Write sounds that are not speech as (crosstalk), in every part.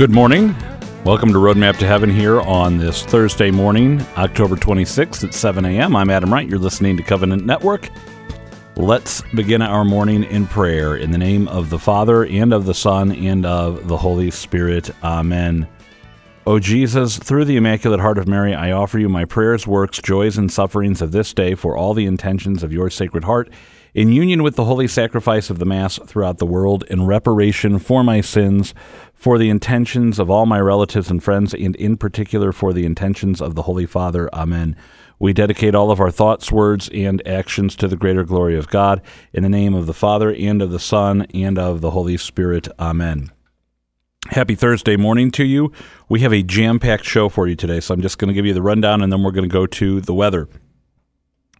Good morning. Welcome to Roadmap to Heaven here on this Thursday morning, October 26th at 7 a.m. I'm Adam Wright. You're listening to Covenant Network. Let's begin our morning in prayer in the name of the Father and of the Son and of the Holy Spirit. Amen. O Jesus, through the Immaculate Heart of Mary, I offer you my prayers, works, joys, and sufferings of this day for all the intentions of your Sacred Heart, in union with the holy sacrifice of the Mass throughout the world, in reparation for my sins, for the intentions of all my relatives and friends, and in particular for the intentions of the Holy Father. Amen. We dedicate all of our thoughts, words, and actions to the greater glory of God. In the name of the Father, and of the Son, and of the Holy Spirit. Amen. Happy Thursday morning to you. We have a jam packed show for you today, so I'm just going to give you the rundown and then we're going to go to the weather.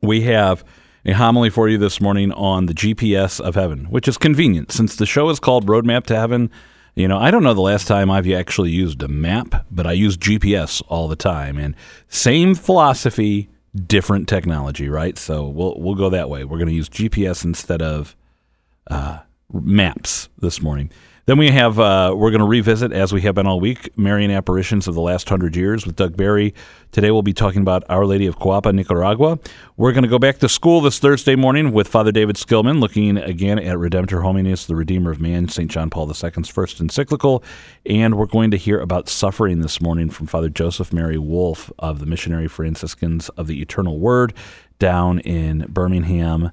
We have a homily for you this morning on the GPS of heaven, which is convenient since the show is called Roadmap to Heaven. You know, I don't know the last time I've actually used a map, but I use GPS all the time. And same philosophy, different technology, right? So we'll we'll go that way. We're going to use GPS instead of uh, maps this morning. Then we have uh, we're going to revisit as we have been all week Marian apparitions of the last hundred years with Doug Barry. Today we'll be talking about Our Lady of Cuapa, Nicaragua. We're going to go back to school this Thursday morning with Father David Skillman, looking again at Redemptor Hominis, the Redeemer of Man, St. John Paul II's first encyclical, and we're going to hear about suffering this morning from Father Joseph Mary Wolfe of the Missionary Franciscans of the Eternal Word down in Birmingham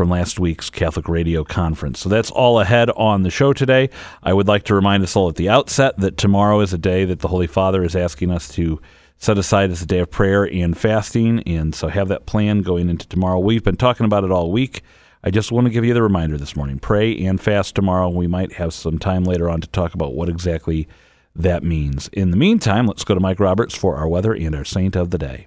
from last week's Catholic Radio Conference. So that's all ahead on the show today. I would like to remind us all at the outset that tomorrow is a day that the Holy Father is asking us to set aside as a day of prayer and fasting. And so have that plan going into tomorrow. We've been talking about it all week. I just want to give you the reminder this morning pray and fast tomorrow. We might have some time later on to talk about what exactly that means. In the meantime, let's go to Mike Roberts for our weather and our saint of the day.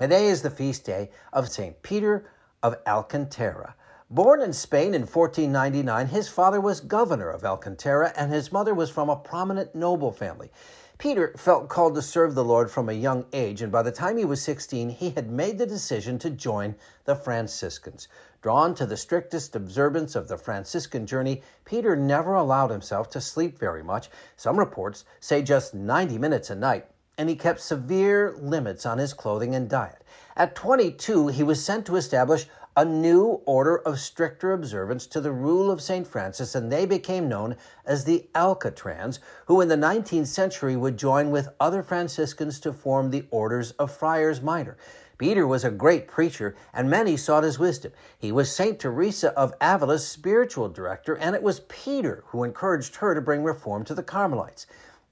Today is the feast day of St. Peter of Alcantara. Born in Spain in 1499, his father was governor of Alcantara and his mother was from a prominent noble family. Peter felt called to serve the Lord from a young age, and by the time he was 16, he had made the decision to join the Franciscans. Drawn to the strictest observance of the Franciscan journey, Peter never allowed himself to sleep very much. Some reports say just 90 minutes a night, and he kept severe limits on his clothing and diet. At 22, he was sent to establish a new order of stricter observance to the rule of St. Francis, and they became known as the Alcantarines, who in the 19th century would join with other Franciscans to form the orders of Friars Minor. Peter was a great preacher, and many sought his wisdom. He was St. Teresa of Avila's spiritual director, and it was Peter who encouraged her to bring reform to the Carmelites.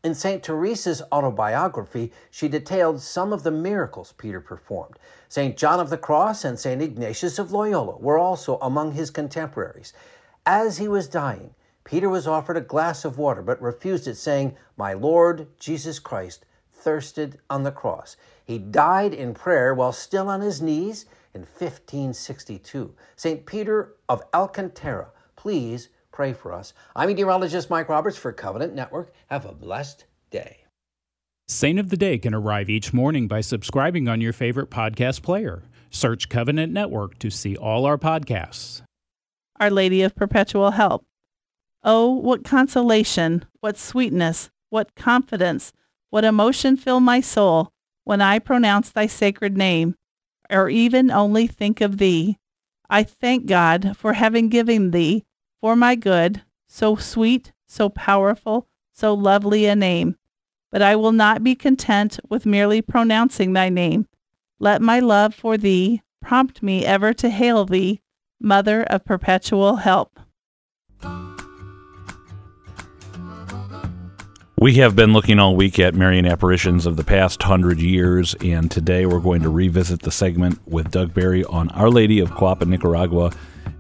In St. Teresa's autobiography, she detailed some of the miracles Peter performed. St. John of the Cross and St. Ignatius of Loyola were also among his contemporaries. As he was dying, Peter was offered a glass of water but refused it, saying, My Lord Jesus Christ thirsted on the cross. He died in prayer while still on his knees in 1562. St. Peter of Alcantara, please pray for us. I'm meteorologist Mike Roberts for Covenant Network. Have a blessed day. Saint of the Day can arrive each morning by subscribing on your favorite podcast player. Search Covenant Network to see all our podcasts. Our Lady of Perpetual Help. Oh, what consolation, what sweetness, what confidence, what emotion fill my soul when I pronounce thy sacred name, or even only think of thee. I thank God for having given thee for my good, so sweet, so powerful, so lovely a name. But I will not be content with merely pronouncing thy name. Let my love for thee prompt me ever to hail thee, Mother of perpetual help. We have been looking all week at Marian apparitions of the past hundred years, and today we're going to revisit the segment with Doug Barry on Our Lady of Cuapa, Nicaragua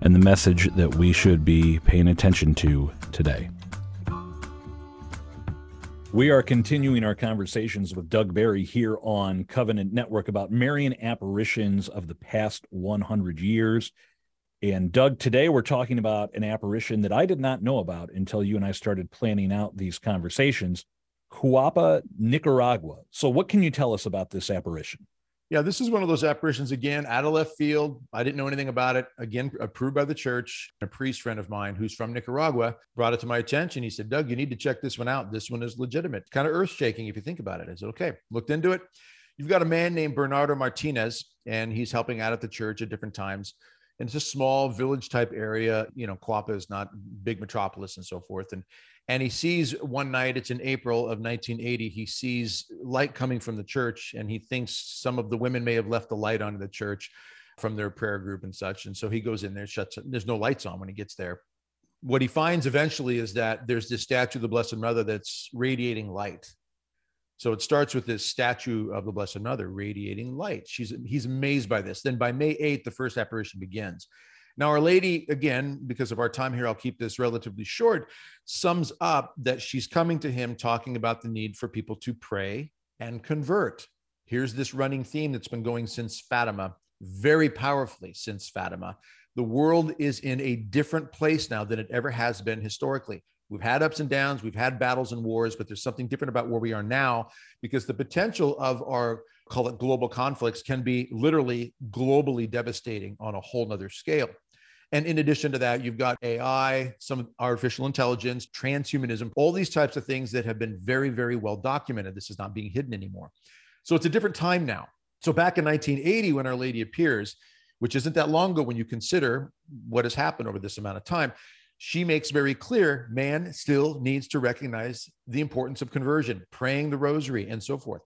and the message that we should be paying attention to today. We are continuing our conversations with Doug Barry here on Covenant Network about Marian apparitions of the past 100 years. And Doug, today we're talking about an apparition that I did not know about until you and I started planning out these conversations Cuapa, Nicaragua. So, what can you tell us about this apparition? Yeah, this is one of those apparitions again out of left field. I didn't know anything about it. Again, approved by the church. A priest friend of mine who's from Nicaragua brought it to my attention. He said, Doug, you need to check this one out. This one is legitimate, kind of earth shaking if you think about it. I said, okay, looked into it. You've got a man named Bernardo Martinez, and he's helping out at the church at different times. And it's a small village type area. You know, Cuapa is not big metropolis and so forth. And and he sees one night, it's in April of 1980, he sees light coming from the church and he thinks some of the women may have left the light on in the church from their prayer group and such. And so he goes in there, shuts it, there's no lights on when he gets there. What he finds eventually is that there's this statue of the Blessed Mother that's radiating light. So it starts with this statue of the Blessed Mother radiating light. She's he's amazed by this. Then by May 8th, the first apparition begins. Now, Our Lady, again, because of our time here, I'll keep this relatively short, sums up that she's coming to him talking about the need for people to pray and convert. Here's this running theme that's been going since Fatima, very powerfully since Fatima. The world is in a different place now than it ever has been historically. We've had ups and downs, we've had battles and wars, but there's something different about where we are now because the potential of our call it global conflicts can be literally globally devastating on a whole nother scale. And in addition to that, you've got AI, some artificial intelligence, transhumanism, all these types of things that have been very, very well documented. This is not being hidden anymore. So it's a different time now. So back in 1980, when Our Lady appears, which isn't that long ago when you consider what has happened over this amount of time, she makes very clear man still needs to recognize the importance of conversion, praying the rosary, and so forth.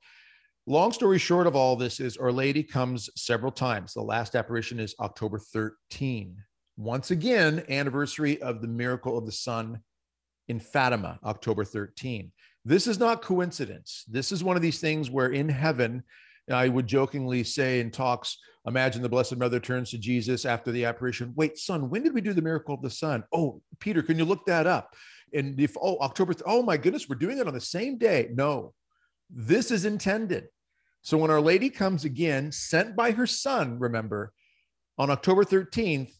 Long story short of all this is Our Lady comes several times. The last apparition is October 13, once again, anniversary of the miracle of the sun in Fatima, October 13. This is not coincidence. This is one of these things where in heaven, I would jokingly say in talks, imagine the Blessed Mother turns to Jesus after the apparition. Wait, son, when did we do the miracle of the sun? Oh, Peter, can you look that up? And if, oh, October, oh my goodness, we're doing it on the same day. No, this is intended. So when Our Lady comes again, sent by her son, remember, on October 13th,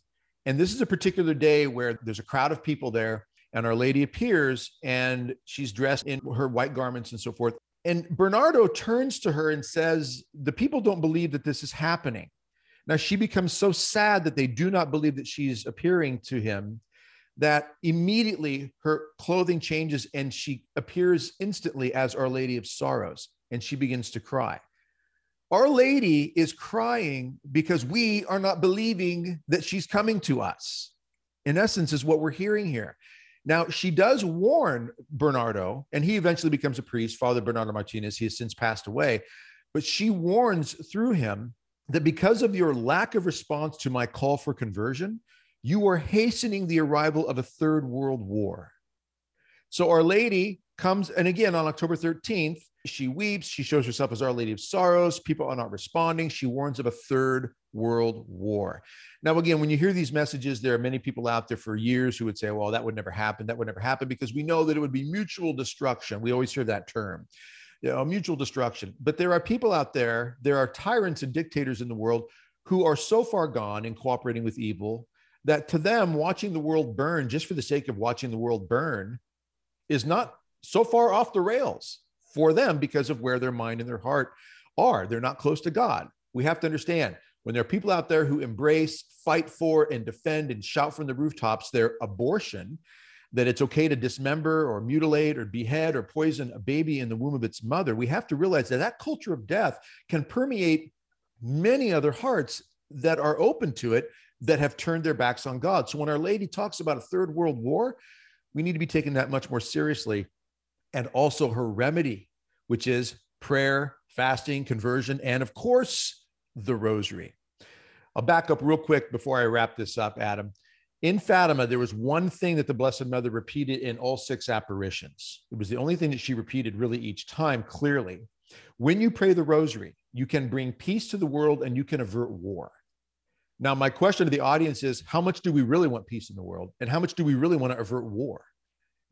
and this is a particular day where there's a crowd of people there, and Our Lady appears and she's dressed in her white garments and so forth. And Bernardo turns to her and says, The people don't believe that this is happening. Now she becomes so sad that they do not believe that she's appearing to him that immediately her clothing changes and she appears instantly as Our Lady of Sorrows and she begins to cry. Our Lady is crying because we are not believing that she's coming to us. In essence, is what we're hearing here. Now, she does warn Bernardo, and he eventually becomes a priest, Father Bernardo Martinez. He has since passed away, but she warns through him that because of your lack of response to my call for conversion, you are hastening the arrival of a third world war. So, Our Lady comes, and again on October 13th, she weeps. She shows herself as Our Lady of Sorrows. People are not responding. She warns of a third world war. Now, again, when you hear these messages, there are many people out there for years who would say, well, that would never happen. That would never happen because we know that it would be mutual destruction. We always hear that term. You know, mutual destruction. But there are people out there, there are tyrants and dictators in the world who are so far gone in cooperating with evil that to them, watching the world burn just for the sake of watching the world burn is not so far off the rails for them because of where their mind and their heart are. They're not close to God. We have to understand when there are people out there who embrace, fight for, and defend and shout from the rooftops their abortion, that it's okay to dismember or mutilate or behead or poison a baby in the womb of its mother, we have to realize that that culture of death can permeate many other hearts that are open to it that have turned their backs on God. So when Our Lady talks about a third world war, we need to be taking that much more seriously and also her remedy, which is prayer, fasting, conversion, and of course, the rosary. I'll back up real quick before I wrap this up, Adam. In Fatima, there was one thing that the Blessed Mother repeated in all six apparitions. It was the only thing that she repeated really each time clearly. When you pray the rosary, you can bring peace to the world and you can avert war. Now, my question to the audience is how much do we really want peace in the world? And how much do we really want to avert war?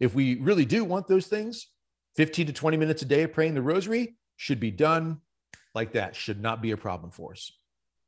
If we really do want those things, 15 to 20 minutes a day of praying the rosary should be done like that, should not be a problem for us.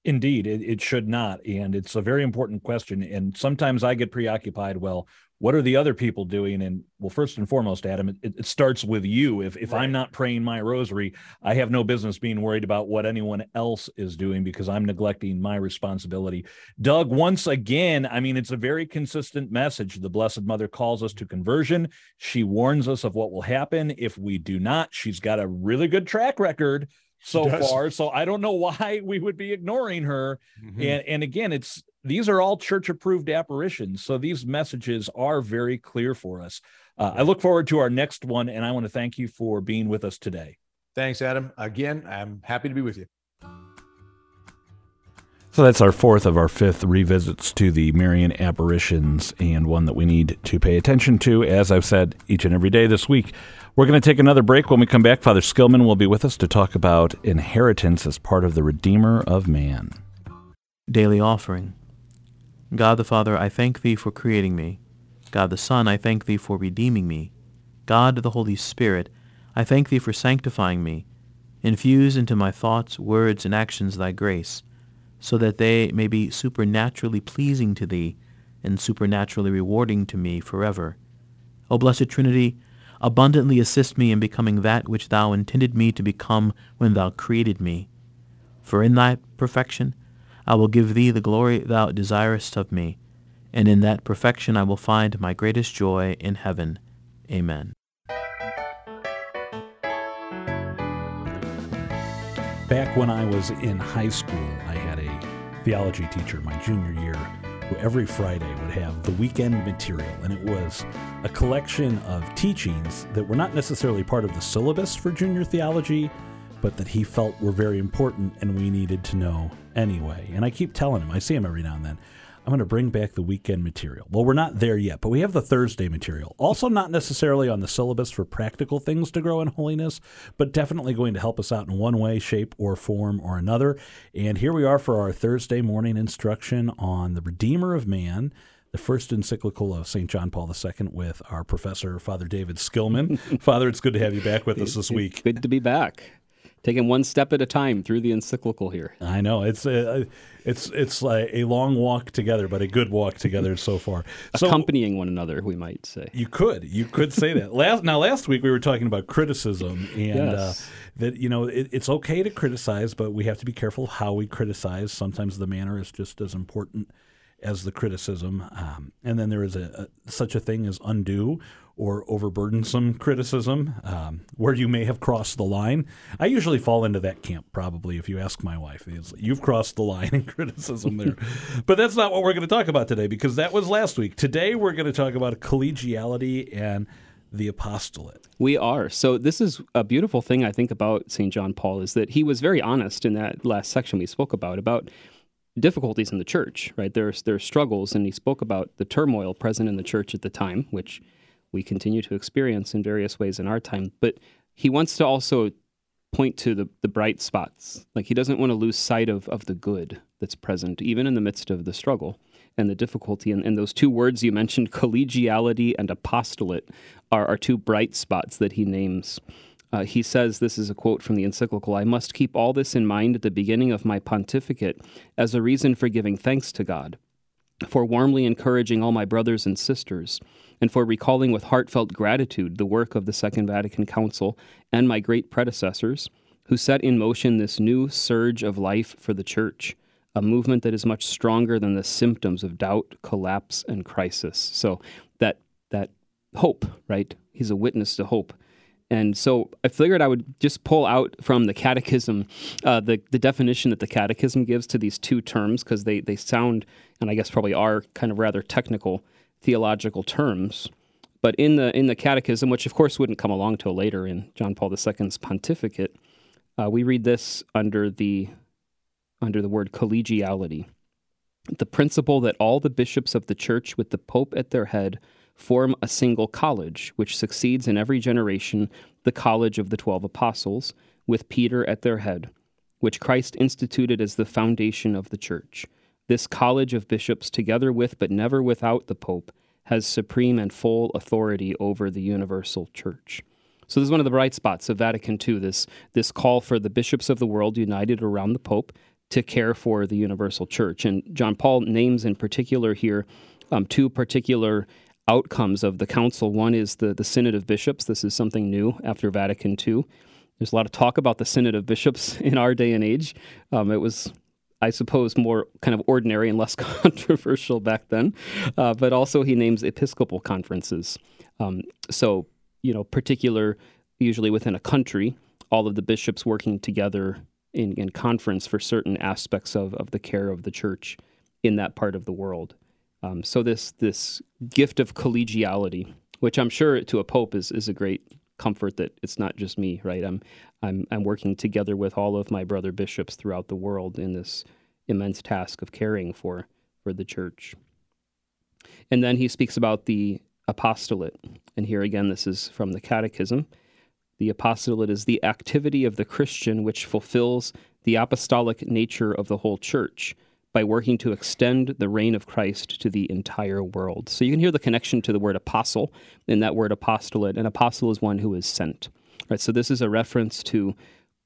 Indeed, it, it should not. And it's a very important question. And sometimes I get preoccupied. Well, what are the other people doing? And well, first and foremost, Adam, it, it starts with you. If if right. I'm not praying my rosary, I have no business being worried about what anyone else is doing because I'm neglecting my responsibility. Doug, once again, I mean, it's a very consistent message. The Blessed Mother calls us to conversion. She warns us of what will happen if we do not. She's got a really good track record so far. So I don't know (laughs) why we would be ignoring her. Mm-hmm. And and again, it's these are all church approved apparitions. So these messages are very clear for us. Uh, I look forward to our next one, and I want to thank you for being with us today. Thanks, Adam. Again, I'm happy to be with you. So that's our fourth of our fifth revisits to the Marian apparitions, and one that we need to pay attention to, as I've said each and every day this week. We're going to take another break. When we come back, Father Skillman will be with us to talk about inheritance as part of the Redeemer of Man. Daily Offering. God the Father, I thank Thee for creating me. God the Son, I thank Thee for redeeming me. God the Holy Spirit, I thank Thee for sanctifying me. Infuse into my thoughts, words, and actions Thy grace, so that they may be supernaturally pleasing to Thee and supernaturally rewarding to me forever. O Blessed Trinity, abundantly assist me in becoming that which Thou intended me to become when Thou created me. For in Thy perfection I will give thee the glory thou desirest of me, and in that perfection I will find my greatest joy in heaven. Amen. Back when I was in high school, I had a theology teacher my junior year who every Friday would have the weekend material, and it was a collection of teachings that were not necessarily part of the syllabus for junior theology, but that he felt were very important and we needed to know anyway. And I keep telling him, I see him every now and then, I'm going to bring back the weekend material. Well, we're not there yet, but we have the Thursday material. Also, not necessarily on the syllabus for practical things to grow in holiness, but definitely going to help us out in one way, shape, or form or another. And here we are for our Thursday morning instruction on the Redeemer of Man the first encyclical of St. John Paul II with our professor, Father David Skillman. (laughs) Father, it's good to have you back with us this week. Good to be back taking one step at a time through the encyclical here. I know it's a, it's it's like a long walk together, but a good walk together so far. So, Accompanying one another, we might say. You could you could say that. last now, last week we were talking about criticism and uh, yes. uh, that you know it, it's okay to criticize, but we have to be careful how we criticize. Sometimes the manner is just as important as the criticism. Um, and then there is a, a, such a thing as undue or overburdensome criticism, um, where you may have crossed the line. I usually fall into that camp, probably, if you ask my wife. You've crossed the line in (laughs) criticism there. (laughs) but that's not what we're going to talk about today, because that was last week. Today, we're going to talk about collegiality and the apostolate. We are. So this is a beautiful thing I think about St. John Paul is that he was very honest in that last section we spoke about about difficulties in the church, right? There's there's struggles, and he spoke about the turmoil present in the church at the time, which we continue to experience in various ways in our time. But he wants to also point to the, the bright spots. Like he doesn't want to lose sight of, of the good that's present, even in the midst of the struggle and the difficulty. And, and those two words you mentioned, collegiality and apostolate, are, are two bright spots that he names. Uh, he says, this is a quote from the encyclical I must keep all this in mind at the beginning of my pontificate as a reason for giving thanks to God, for warmly encouraging all my brothers and sisters, and for recalling with heartfelt gratitude the work of the Second Vatican Council and my great predecessors, who set in motion this new surge of life for the Church, a movement that is much stronger than the symptoms of doubt, collapse, and crisis. So that that hope, right? He's a witness to hope and so I figured I would just pull out from the catechism uh, the, the definition that the catechism gives to these two terms because they, they sound, and I guess probably are, kind of rather technical theological terms. But in the, in the catechism, which of course wouldn't come along till later in John Paul II's pontificate, uh, we read this under the, under the word collegiality. The principle that all the bishops of the church, with the Pope at their head, form a single college, which succeeds in every generation the college of the twelve apostles, with Peter at their head, which Christ instituted as the foundation of the church. This college of bishops, together with but never without the Pope, has supreme and full authority over the universal church. So this is one of the bright spots of Vatican II, this, this call for the bishops of the world united around the Pope to care for the universal church. And John Paul names in particular here um, two particular outcomes of the council. One is the, the Synod of Bishops. This is something new after Vatican II. There's a lot of talk about the Synod of Bishops (laughs) in our day and age. Um, it was, I suppose, more kind of ordinary and less (laughs) controversial back then. Uh, but also, he names episcopal conferences. Um, so, you know, particular, usually within a country, all of the bishops working together in, in conference for certain aspects of, of the care of the church in that part of the world. Um, so this this gift of collegiality, which I'm sure to a pope is is a great comfort that it's not just me, right? I'm I'm I'm working together with all of my brother bishops throughout the world in this immense task of caring for for the church. And then he speaks about the apostolate, and here again, this is from the Catechism. The apostolate is the activity of the Christian which fulfills the apostolic nature of the whole church by working to extend the reign of Christ to the entire world. So you can hear the connection to the word apostle in that word apostolate. An apostle is one who is sent. Right? So this is a reference to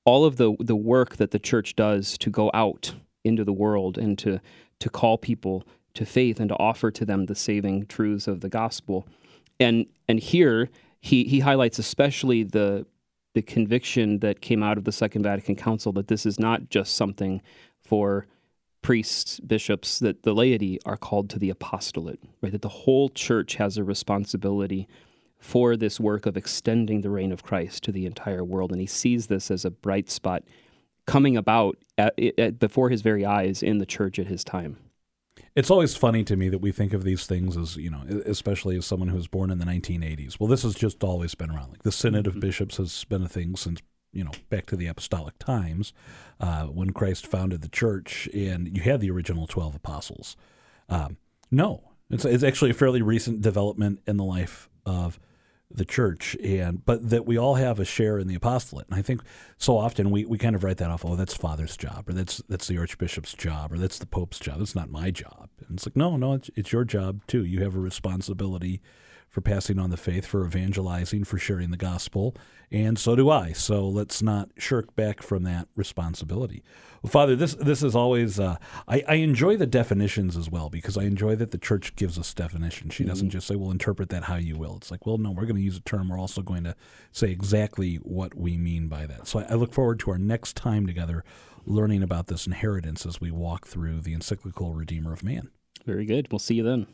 all of the, the work that the church does to go out into the world and to, to call people to faith and to offer to them the saving truths of the gospel. And and here he he highlights especially the the conviction that came out of the Second Vatican Council that this is not just something for priests, bishops, that the laity are called to the apostolate, right? That the whole church has a responsibility for this work of extending the reign of Christ to the entire world. And he sees this as a bright spot coming about at, at, before his very eyes in the church at his time. It's always funny to me that we think of these things as, you know, especially as someone who was born in the 1980s. Well, this has just always been around. Like the Synod mm-hmm. of Bishops has been a thing since, you know, back to the apostolic times uh, when Christ founded the church and you had the original 12 apostles. Um, no, it's, it's actually a fairly recent development in the life of the church and but that we all have a share in the apostolate. And i think so often we, we kind of write that off oh that's father's job or that's that's the archbishop's job or that's the pope's job. It's not my job. And it's like no no it's, it's your job too. You have a responsibility for passing on the faith for evangelizing for sharing the gospel and so do i so let's not shirk back from that responsibility well, Father, this this is always uh, I, I enjoy the definitions as well because I enjoy that the church gives us definitions. She doesn't mm-hmm. just say, "Well, interpret that how you will." It's like, well, no, we're going to use a term. We're also going to say exactly what we mean by that. So I, I look forward to our next time together, learning about this inheritance as we walk through the encyclical Redeemer of Man. Very good. We'll see you then.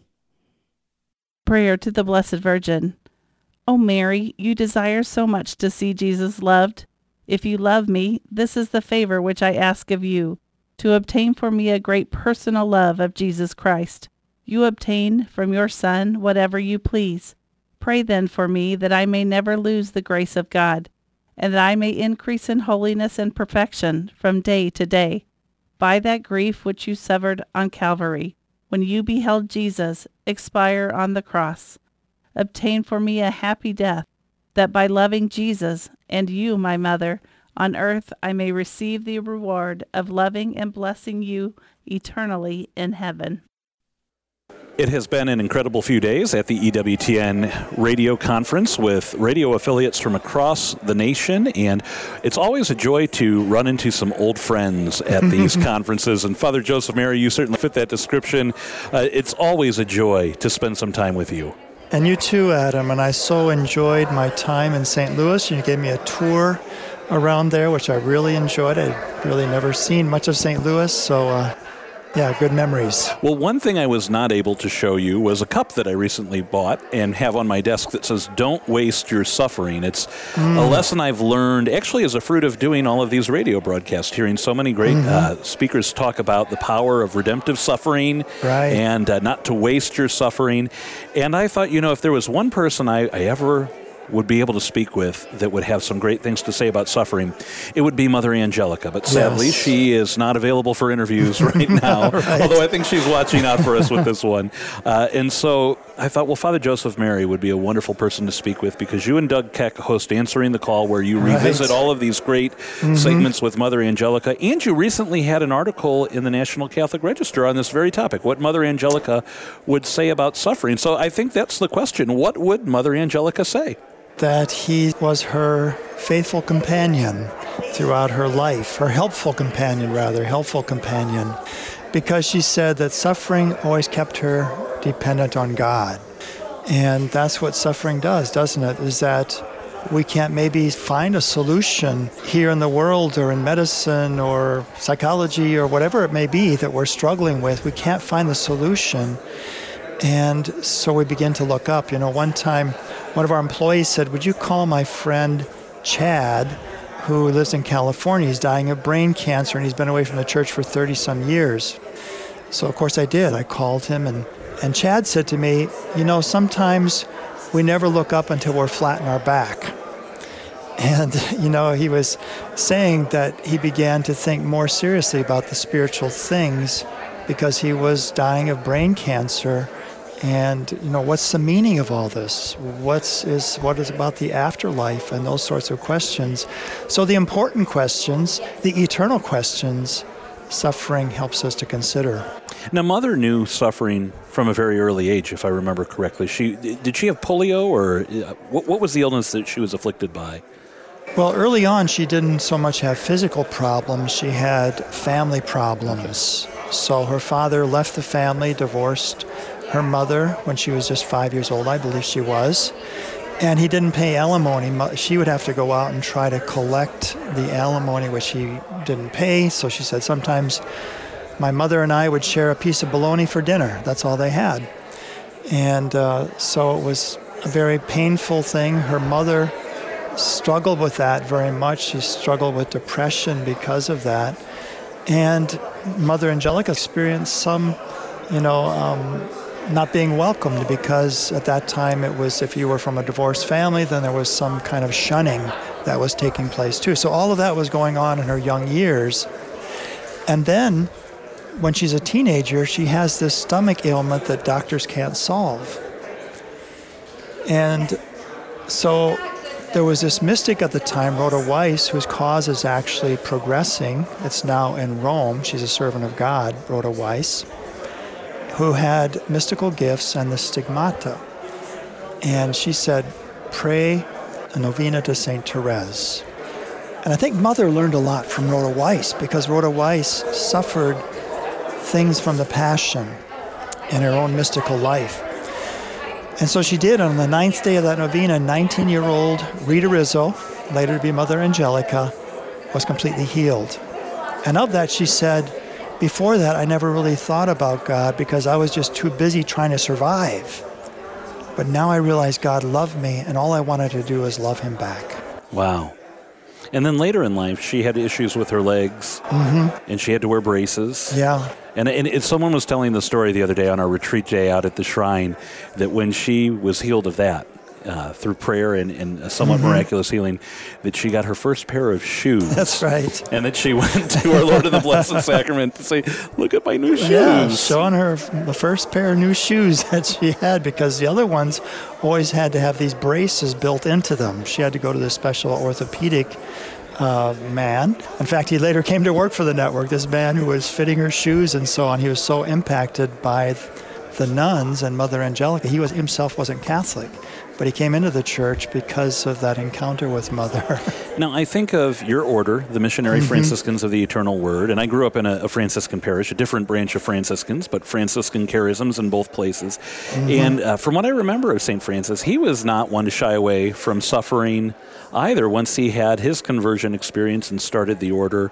Prayer to the Blessed Virgin. O oh, Mary, you desire so much to see Jesus loved if you love me, this is the favor which I ask of you, to obtain for me a great personal love of Jesus Christ. You obtain from your Son whatever you please. Pray then for me that I may never lose the grace of God, and that I may increase in holiness and perfection from day to day. By that grief which you suffered on Calvary, when you beheld Jesus expire on the cross, obtain for me a happy death that by loving Jesus and you, my mother, on earth I may receive the reward of loving and blessing you eternally in heaven. It has been an incredible few days at the EWTN radio conference with radio affiliates from across the nation, and it's always a joy to run into some old friends at (laughs) these conferences. And Father Joseph Mary, you certainly fit that description. Uh, it's always a joy to spend some time with you. And you too, Adam. And I so enjoyed my time in St. Louis. You gave me a tour around there, which I really enjoyed. I'd really never seen much of St. Louis, so uh, yeah, good memories. Well, one thing I was not able to show you was a cup that I recently bought and have on my desk that says, Don't waste your suffering. It's mm. a lesson I've learned actually as a fruit of doing all of these radio broadcasts, hearing so many great mm-hmm. uh, speakers talk about the power of redemptive suffering right. and uh, not to waste your suffering. And I thought, you know, if there was one person I, I ever would be able to speak with that would have some great things to say about suffering, it would be Mother Angelica. But sadly, yes. she is not available for interviews (laughs) right now, (laughs) right. although I think she's watching out for us with this one. Uh, and so I thought, well, Father Joseph Mary would be a wonderful person to speak with because you and Doug Keck host Answering the Call, where you revisit all of these great mm-hmm. segments with Mother Angelica. And you recently had an article in the National Catholic Register on this very topic what Mother Angelica would say about suffering. So I think that's the question. What would Mother Angelica say? That he was her faithful companion throughout her life, her helpful companion, rather, helpful companion, because she said that suffering always kept her dependent on God. And that's what suffering does, doesn't it? Is that we can't maybe find a solution here in the world or in medicine or psychology or whatever it may be that we're struggling with. We can't find the solution. And so we begin to look up. You know, one time one of our employees said, Would you call my friend Chad, who lives in California? He's dying of brain cancer and he's been away from the church for 30 some years. So, of course, I did. I called him, and, and Chad said to me, You know, sometimes we never look up until we're flat in our back. And, (laughs) you know, he was saying that he began to think more seriously about the spiritual things because he was dying of brain cancer. And, you know, what's the meaning of all this? What's is what is about the afterlife and those sorts of questions? So the important questions, the eternal questions, suffering helps us to consider. Now, mother knew suffering from a very early age, if I remember correctly. She did she have polio, or uh, what, what was the illness that she was afflicted by? Well, early on, she didn't so much have physical problems, she had family problems. So her father left the family, divorced her mother when she was just five years old, I believe she was. And he didn't pay alimony. She would have to go out and try to collect the alimony, which he didn't pay. So she said sometimes my mother and I would share a piece of bologna for dinner. That's all they had. And uh, so it was a very painful thing. Her mother struggled with that very much. She struggled with depression because of that. And Mother Angelica experienced some, you know, um, not being welcomed because at that time it was if you were from a divorced family, then there was some kind of shunning that was taking place too. So all of that was going on in her young years. And then when she's a teenager, she has this stomach ailment that doctors can't solve. And so there was this mystic at the time, Rhoda Wise, whose cause is actually progressing. It's now in Rome. She's a servant of God, Rhoda Wise, who had mystical gifts and the stigmata. And she said, Pray a novena to St. Therese. And I think Mother learned a lot from Rhoda Wise because Rhoda Wise suffered things from the Passion in her own mystical life. And so she did. On the ninth day of that novena, 19 year old Rita Rizzo, later to be Mother Angelica, was completely healed. And of that, she said, Before that, I never really thought about God because I was just too busy trying to survive. But now I realize God loved me, and all I wanted to do was love Him back. Wow. And then later in life, she had issues with her legs, mm-hmm. and she had to wear braces. Yeah. And, and, someone was telling the story the other day on our retreat day out at the shrine that when she was healed of that, uh, through prayer and, and a somewhat mm-hmm. miraculous healing, that she got her first pair of shoes. That's right. And that she went to our Lord of the Blessed Sacrament to say, "Look at my new shoes." Yeah, showing her the first pair of new shoes (laughs) that she had because the other ones always had to have these braces built into them. She had to go to this special orthopedic uh, man. In fact, he later came to work for the network. This man who was fitting her shoes and so on. He was so impacted by the nuns and Mother Angelica. He was himself wasn't Catholic, but he came into the church because of that encounter with Mother. (laughs) now, I think of your order, the Missionary mm-hmm. Franciscans of the Eternal Word, and I grew up in a, a, Franciscan parish, a different branch of Franciscans, but Franciscan charisms in both places. Mm-hmm. And uh, from what I remember of St. Francis, he was not one to shy away from suffering either once he had his conversion experience and started the order.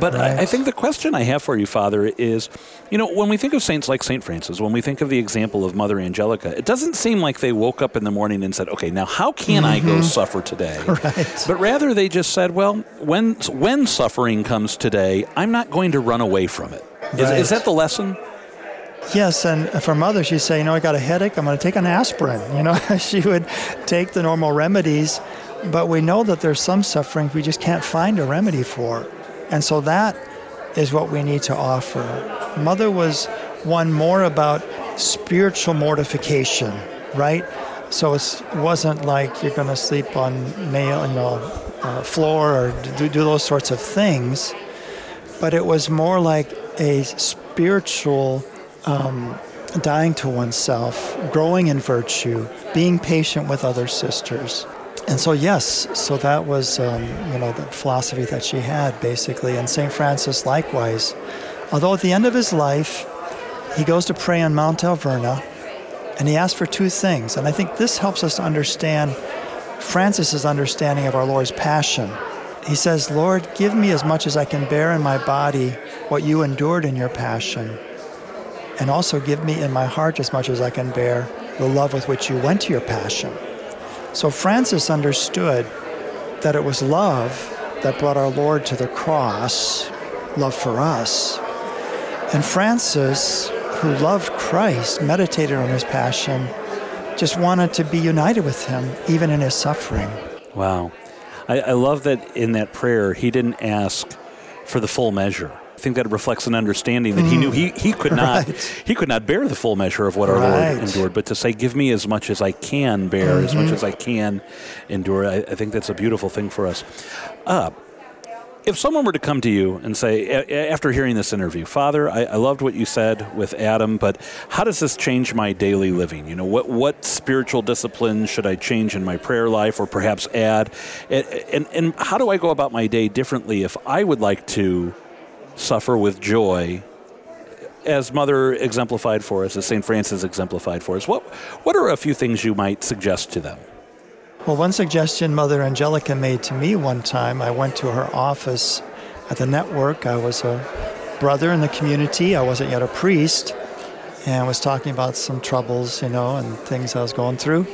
But right. I, I think the question I have for you, Father, is you know, when we think of saints like St. Francis, when we think of the example of Mother Angelica, it doesn't seem like they woke up in the morning and said, okay, now how can mm-hmm. I go mm-hmm. suffer today? (laughs) Right. But rather they just said, well, when, when suffering comes today, I'm not going to run away from it. Is, right. is that the lesson? Yes, and for mother, she'd say, you know, I got a headache, I'm going to take an aspirin. (laughs) You know, (laughs) she would take the normal remedies, but we know that there's some suffering we just can't find a remedy for. And so that is what we need to offer. Mother was one more about spiritual mortification, right? So it wasn't like you're going to sleep on nail, you know, uh, floor or do, do those sorts of things, but it was more like a spiritual um, dying to oneself, growing in virtue, being patient with other sisters. and so yes, so that was um, you know the philosophy that she had basically, and Saint Francis likewise. Although at the end of his life, he goes to pray on Mount Alverna, and he asked for two things, and I think this helps us understand Francis's understanding of our Lord's passion. He says, Lord, give me as much as I can bear in my body what you endured in your passion, and also give me in my heart as much as I can bear the love with which you went to your passion. So Francis understood that it was love that brought our Lord to the cross, love for us. And Francis, who loved Christ, meditated on his passion, just wanted to be united with him, even in his suffering. Wow. I, I love that in that prayer, he didn't ask for the full measure. I think that reflects an understanding that he knew he, he could not (laughs) Right. he could not bear the full measure of what our Right. Lord endured, but to say, "Give me as much as I can bear, as Mm-hmm. much as I can endure." I, I think that's a beautiful thing for us. Uh, if someone were to come to you and say, a- after hearing this interview, Father, I, I loved what you said with Adam, but how does this change my daily living? You know, what what spiritual disciplines should I change in my prayer life, or perhaps add? And, and and how do I go about my day differently if I would like to suffer with joy? As Mother exemplified for us, as St. Francis exemplified for us, what what are a few things you might suggest to them? Well, one suggestion Mother Angelica made to me one time, I went to her office at the network. I was a brother in the community, I wasn't yet a priest, and was talking about some troubles, you know, and things I was going through.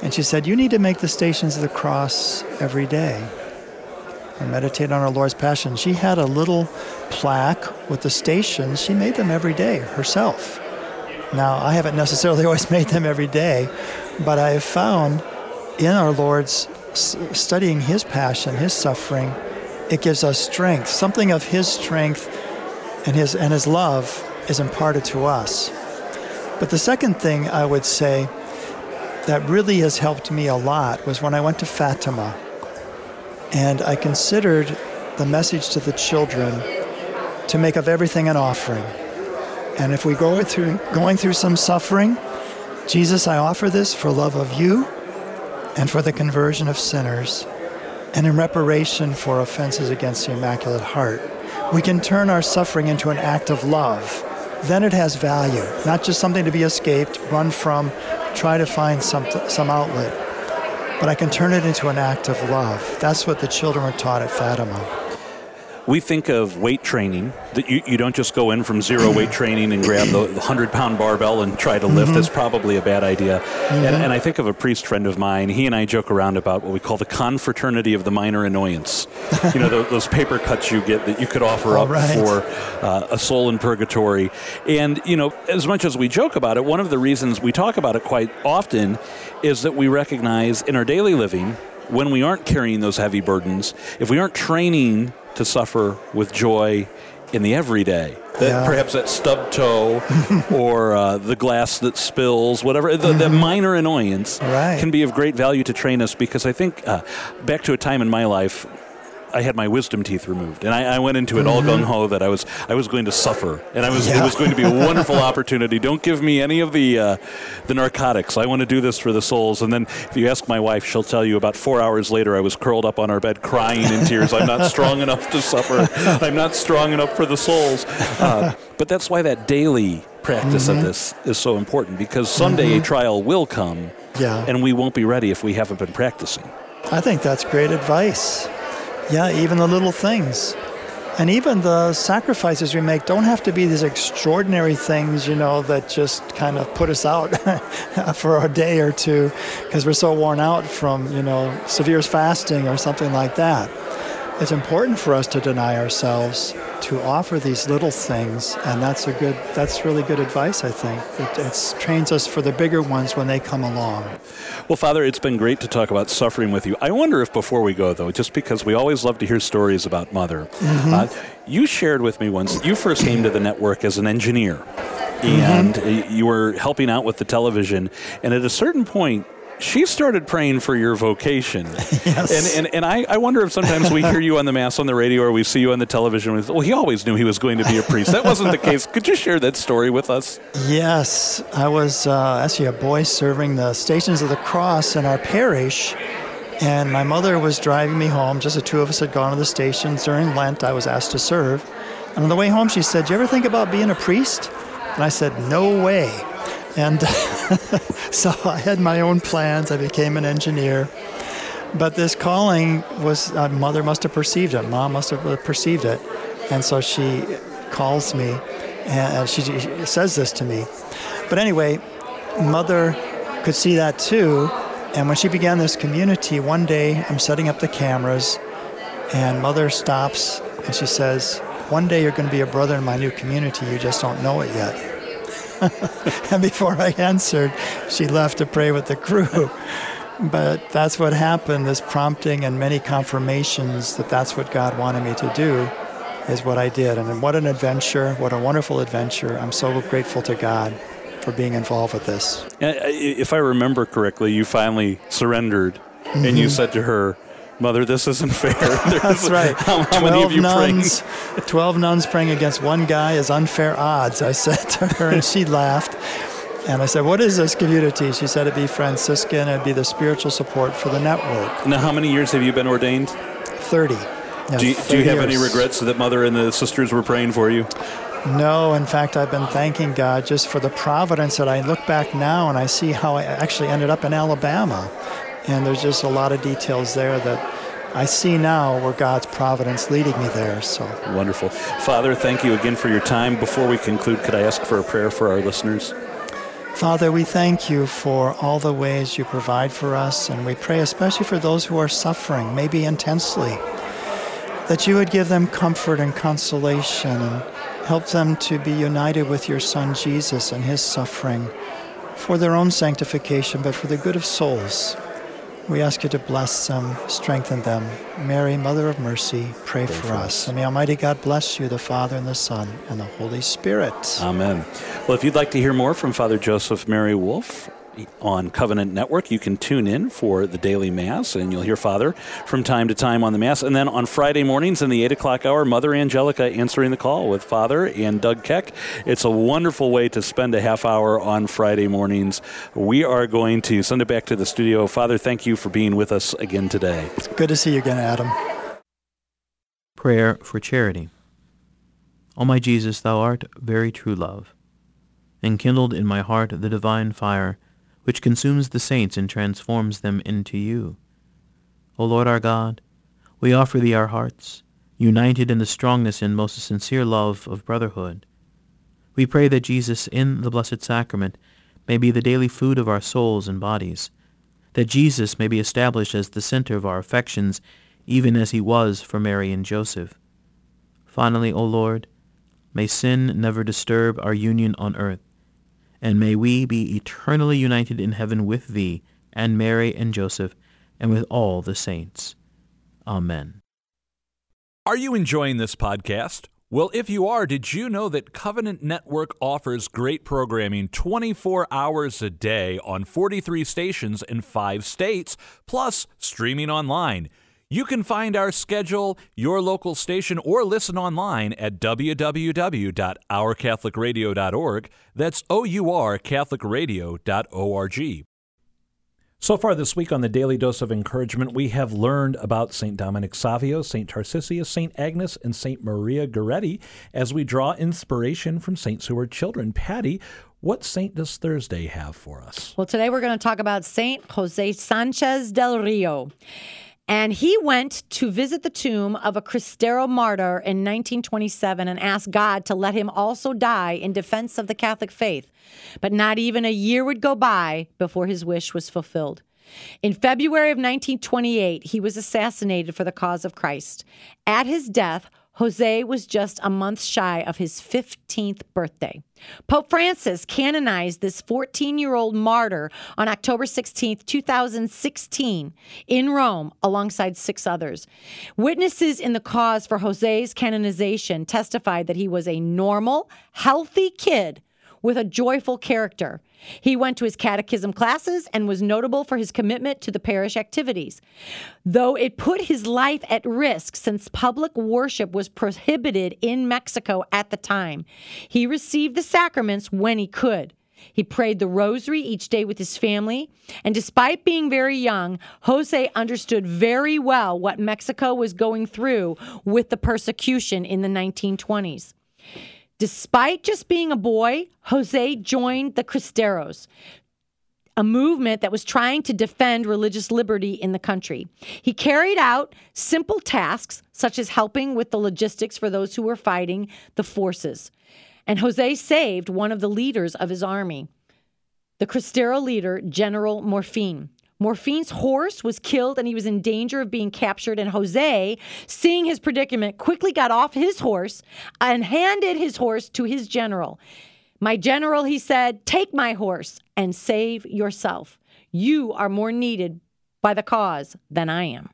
And she said, You need to make the Stations of the Cross every day and meditate on our Lord's Passion. She had a little plaque with the stations. She made them every day herself. Now, I haven't necessarily (laughs) always made them every day, but I have found in our Lord's studying His passion, His suffering, it gives us strength. Something of His strength and His and His love is imparted to us. But the second thing I would say that really has helped me a lot was when I went to Fatima, and I considered the message to the children to make of everything an offering. And if we go through going through some suffering, Jesus, I offer this for love of you and for the conversion of sinners and in reparation for offenses against the Immaculate Heart. We can turn our suffering into an act of love. Then it has value, not just something to be escaped, run from, try to find some, some outlet. But I can turn it into an act of love. That's what the children were taught at Fatima. We think of weight training that you, you don't just go in from zero weight training and grab the, the 100 pound barbell and try to lift. That's probably a bad idea. And, and i think of a priest friend of mine. He and i joke around about what we call the confraternity of the minor annoyance. You know (laughs) those, those paper cuts you get that you could offer up right. for uh, a soul in purgatory. And you know as much as we joke about it one of the reasons we talk about it quite often is that we recognize in our daily living when we aren't carrying those heavy burdens, if we aren't training to suffer with joy in the everyday, that Yeah. perhaps that stub toe (laughs) or uh, the glass that spills, whatever, the, the minor annoyance Right. can be of great value to train us because I think uh, back to a time in my life. I had my wisdom teeth removed, and I, I went into it all gung ho that I was I was going to suffer, and I was it was going to be a (laughs) wonderful opportunity. Don't give me any of the uh, the narcotics. I want to do this for the souls. And then if you ask my wife, she'll tell you about four hours later, I was curled up on our bed crying in tears. I'm not strong enough to suffer. I'm not strong enough for the souls. Uh, but that's why that daily practice of this is so important because someday a trial will come, Yeah. and we won't be ready if we haven't been practicing. I think that's great advice. Yeah, even the little things. And even the sacrifices we make don't have to be these extraordinary things, you know, that just kind of put us out (laughs) for a day or two because we're so worn out from, you know, severe fasting or something like that. It's important for us to deny ourselves to offer these little things, and that's a good. That's really good advice. I think it it's, trains us for the bigger ones when they come along. Well, Father, it's been great to talk about suffering with you. I wonder if before we go, though, just because we always love to hear stories about Mother, uh, you shared with me once you first came to the network as an engineer and uh, you were helping out with the television. And at a certain point, she started praying for your vocation. (laughs) Yes. And, and, and I, I wonder if sometimes we hear you on the Mass on the radio or we see you on the television. With, well, he always knew he was going to be a priest. That wasn't the case. Could you share that story with us? Yes, I was uh, actually a boy serving the Stations of the Cross in our parish, And my mother was driving me home. Just the two of us had gone to the stations during Lent. I was asked to serve. And on the way home, she said, Do you ever think about being a priest? And I said, No way. And (laughs) so I had my own plans. I became an engineer. But this calling was, uh, mother must have perceived it, mom must have perceived it. And so she calls me and she, she says this to me. But anyway, mother could see that too. And when she began this community, one day I'm setting up the cameras, and mother stops and she says, One day you're going to be a brother in my new community, you just don't know it yet. (laughs) and before I answered, she left to pray with the crew. But that's what happened this prompting and many confirmations that that's what God wanted me to do is what I did. And what an adventure, what a wonderful adventure. I'm so grateful to God for being involved with this. If I remember correctly, you finally surrendered mm-hmm. and you mm-hmm. said to her, Mother, this isn't fair. (laughs) That's right. (laughs) How, how many of you nuns, praying? Twelve nuns praying against one guy is unfair odds, I said to her, and she laughed. And I said, What is this community? She said it'd be Franciscan, it'd be the spiritual support for the network. Now, how many years have you been ordained? 30. Yeah, do, you, do you have any regrets that Mother and the sisters were praying for you? No, in fact, I've been thanking God just for the providence that I look back now and I see how I actually ended up in Alabama. And there's just a lot of details there that I see now where God's providence leading me there. So wonderful, Father. Thank you again for your time. Before we conclude, could I ask for a prayer for our listeners? Father, we thank you for all the ways you provide for us, and we pray especially for those who are suffering, maybe intensely that you would give them comfort and consolation and help them to be united with your Son Jesus and his suffering for their own sanctification, but for the good of souls. We ask you to bless them, strengthen them. Mary, Mother of Mercy, pray, pray for, for us. us. And may Almighty God bless you, the Father, and the Son, and the Holy Spirit. Amen. Well, if you'd like to hear more from Father Joseph Mary Wolfe, on Covenant Network. You can tune in for the daily Mass, and you'll hear Father from time to time on the Mass. And then on Friday mornings in the 8 o'clock hour, Mother Angelica answering the call with Father and Doug Keck. It's a wonderful way to spend a half hour on Friday mornings. We are going to send it back to the studio. Father, thank you for being with us again today. It's good to see you again, Adam. Prayer for Charity. O my Jesus, thou art very true love. Enkindled in my heart the divine fire, which consumes the saints and transforms them into you. O Lord our God, we offer thee our hearts, united in the strongness and most sincere love of brotherhood. We pray that Jesus in the Blessed Sacrament may be the daily food of our souls and bodies, that Jesus may be established as the center of our affections, even as he was for Mary and Joseph. Finally, O Lord, may sin never disturb our union on earth, and may we be eternally united in heaven with thee, and Mary and Joseph, and with all the saints. Amen. Are you enjoying this podcast? Well, if you are, did you know that Covenant Network offers great programming 24 hours a day on 43 stations in five states, plus streaming online? You can find our schedule, your local station, or listen online at www.ourcatholicradio.org. That's O U R CatholicRadio.org. So far this week on the Daily Dose of Encouragement, we have learned about St. Dominic Savio, St. Tarcisius, St. Agnes, and St. Maria Goretti as we draw inspiration from saints who are children. Patty, what saint does Thursday have for us? Well, today we're going to talk about St. Jose Sanchez del Rio. And he went to visit the tomb of a Cristero martyr in 1927 and asked God to let him also die in defense of the Catholic faith. But not even a year would go by before his wish was fulfilled. In February of 1928, he was assassinated for the cause of Christ. At his death, Jose was just a month shy of his 15th birthday. Pope Francis canonized this 14 year old martyr on October 16, 2016, in Rome, alongside six others. Witnesses in the cause for Jose's canonization testified that he was a normal, healthy kid with a joyful character. He went to his catechism classes and was notable for his commitment to the parish activities. Though it put his life at risk since public worship was prohibited in Mexico at the time, he received the sacraments when he could. He prayed the rosary each day with his family. And despite being very young, Jose understood very well what Mexico was going through with the persecution in the 1920s. Despite just being a boy, Jose joined the Cristeros, a movement that was trying to defend religious liberty in the country. He carried out simple tasks such as helping with the logistics for those who were fighting the forces. And Jose saved one of the leaders of his army, the Cristero leader, General Morfin. Morfin's horse was killed and he was in danger of being captured. And Jose, seeing his predicament, quickly got off his horse and handed his horse to his general. My general, he said, take my horse and save yourself. You are more needed by the cause than I am.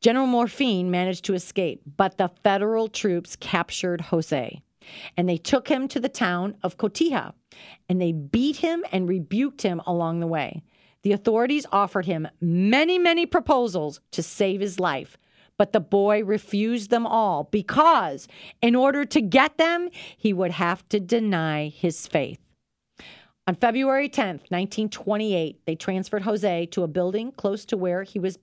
General Morfin managed to escape, but the federal troops captured Jose and they took him to the town of Cotija and they beat him and rebuked him along the way. The authorities offered him many, many proposals to save his life, but the boy refused them all because, in order to get them, he would have to deny his faith. On February 10th, 1928, they transferred Jose to a building close to where he was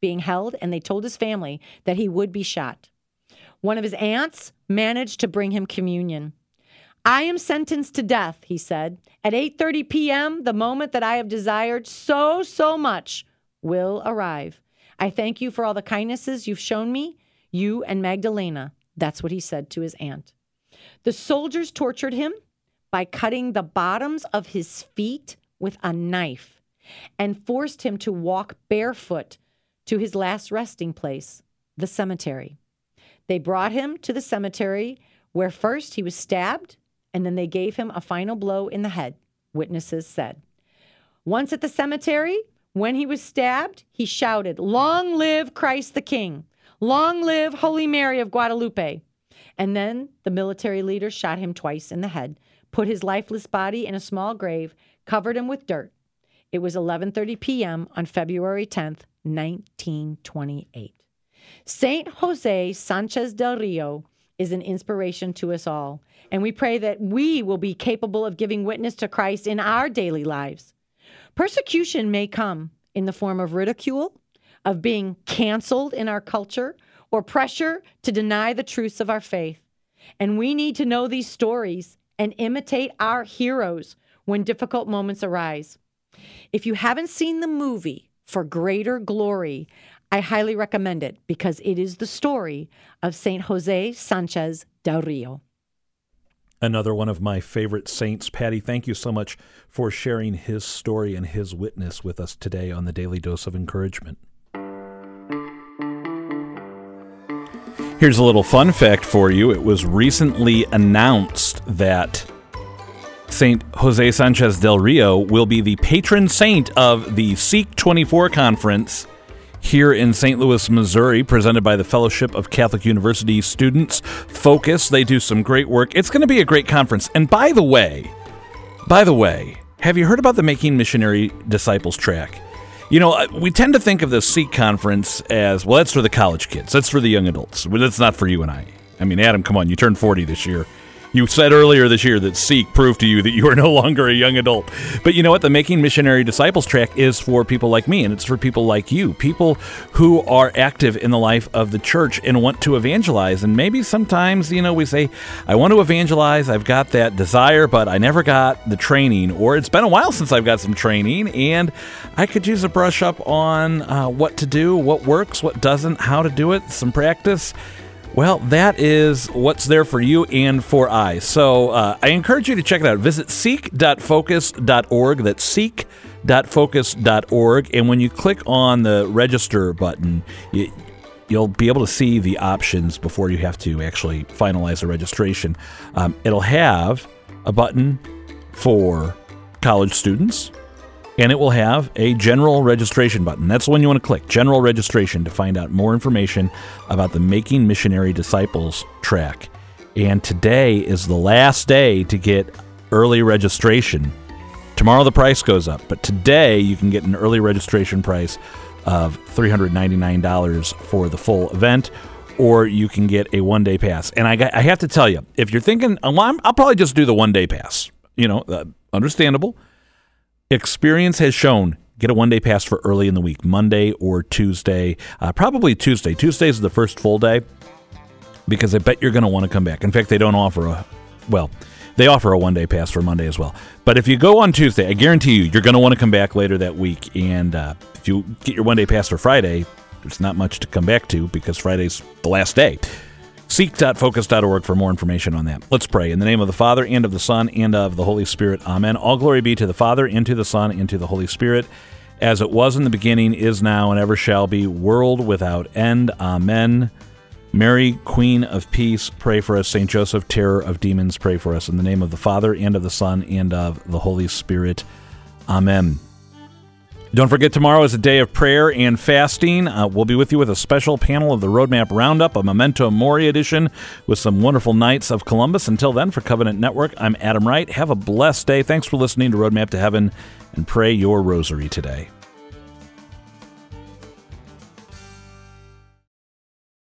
being held, and they told his family that he would be shot. One of his aunts managed to bring him communion. I am sentenced to death, he said. At 8:30 p.m., the moment that I have desired so so much will arrive. I thank you for all the kindnesses you've shown me, you and Magdalena. That's what he said to his aunt. The soldiers tortured him by cutting the bottoms of his feet with a knife and forced him to walk barefoot to his last resting place, the cemetery. They brought him to the cemetery where first he was stabbed and then they gave him a final blow in the head, witnesses said. Once at the cemetery, when he was stabbed, he shouted, Long live Christ the King! Long live Holy Mary of Guadalupe! And then the military leader shot him twice in the head, put his lifeless body in a small grave, covered him with dirt. It was 11:30 p.m. on February 10th, 1928. Saint Jose Sanchez del Rio is an inspiration to us all, and we pray that we will be capable of giving witness to Christ in our daily lives. Persecution may come in the form of ridicule, of being canceled in our culture, or pressure to deny the truths of our faith. And we need to know these stories and imitate our heroes when difficult moments arise. If you haven't seen the movie For Greater Glory, I highly recommend it because it is the story of St. Jose Sanchez del Rio. Another one of my favorite saints. Patty, thank you so much for sharing his story and his witness with us today on the Daily Dose of Encouragement. Here's a little fun fact for you. It was recently announced that St. Jose Sanchez del Rio will be the patron saint of the Seek 24 conference here in St. Louis, Missouri, presented by the Fellowship of Catholic University Students. Focus, they do some great work. It's going to be a great conference. And by the way, by the way, have you heard about the Making Missionary Disciples track? You know, uh, we tend to think of the Seek conference as well, that's for the college kids, that's for the young adults, but that's not for you and I. I mean, Adam, come on, you turned 40 this year. You said earlier this year that Seek proved to you that you are no longer a young adult. But you know what? The Making Missionary Disciples track is for people like me, and it's for people like you, people who are active in the life of the church and want to evangelize. And maybe sometimes, you know, we say, I want to evangelize, I've got that desire, but I never got the training, or it's been a while since I've got some training, and I could use a brush up on uh, what to do, what works, what doesn't, how to do it, some practice. Well, that is what's there for you and for I. So uh, I encourage you to check it out. Visit seek.focus.org. That's seek.focus.org. And when you click on the register button, you, you'll be able to see the options before you have to actually finalize the registration. Um, it'll have a button for college students and it will have a general registration button. That's the one you want to click, general registration, to find out more information about the Making Missionary Disciples track. And today is the last day to get early registration. Tomorrow the price goes up, but today you can get an early registration price of $399 for the full event, or you can get a one day pass. And I, got, I have to tell you, if you're thinking, oh, I'll probably just do the one day pass, you know, uh, understandable. Experience has shown get a one day pass for early in the week, Monday or Tuesday. Uh, probably Tuesday. Tuesday is the first full day because I bet you're going to want to come back. In fact, they don't offer a, well, they offer a one day pass for Monday as well. But if you go on Tuesday, I guarantee you, you're going to want to come back later that week. And uh, if you get your one day pass for Friday, there's not much to come back to because Friday's the last day. Seek.focus.org for more information on that. Let's pray. In the name of the Father, and of the Son, and of the Holy Spirit. Amen. All glory be to the Father, and to the Son, and to the Holy Spirit, as it was in the beginning, is now, and ever shall be, world without end. Amen. Mary, Queen of Peace, pray for us. St. Joseph, terror of demons, pray for us. In the name of the Father, and of the Son, and of the Holy Spirit. Amen. Don't forget, tomorrow is a day of prayer and fasting. Uh, we'll be with you with a special panel of the Roadmap Roundup, a Memento Mori edition with some wonderful Knights of Columbus. Until then, for Covenant Network, I'm Adam Wright. Have a blessed day. Thanks for listening to Roadmap to Heaven and pray your rosary today.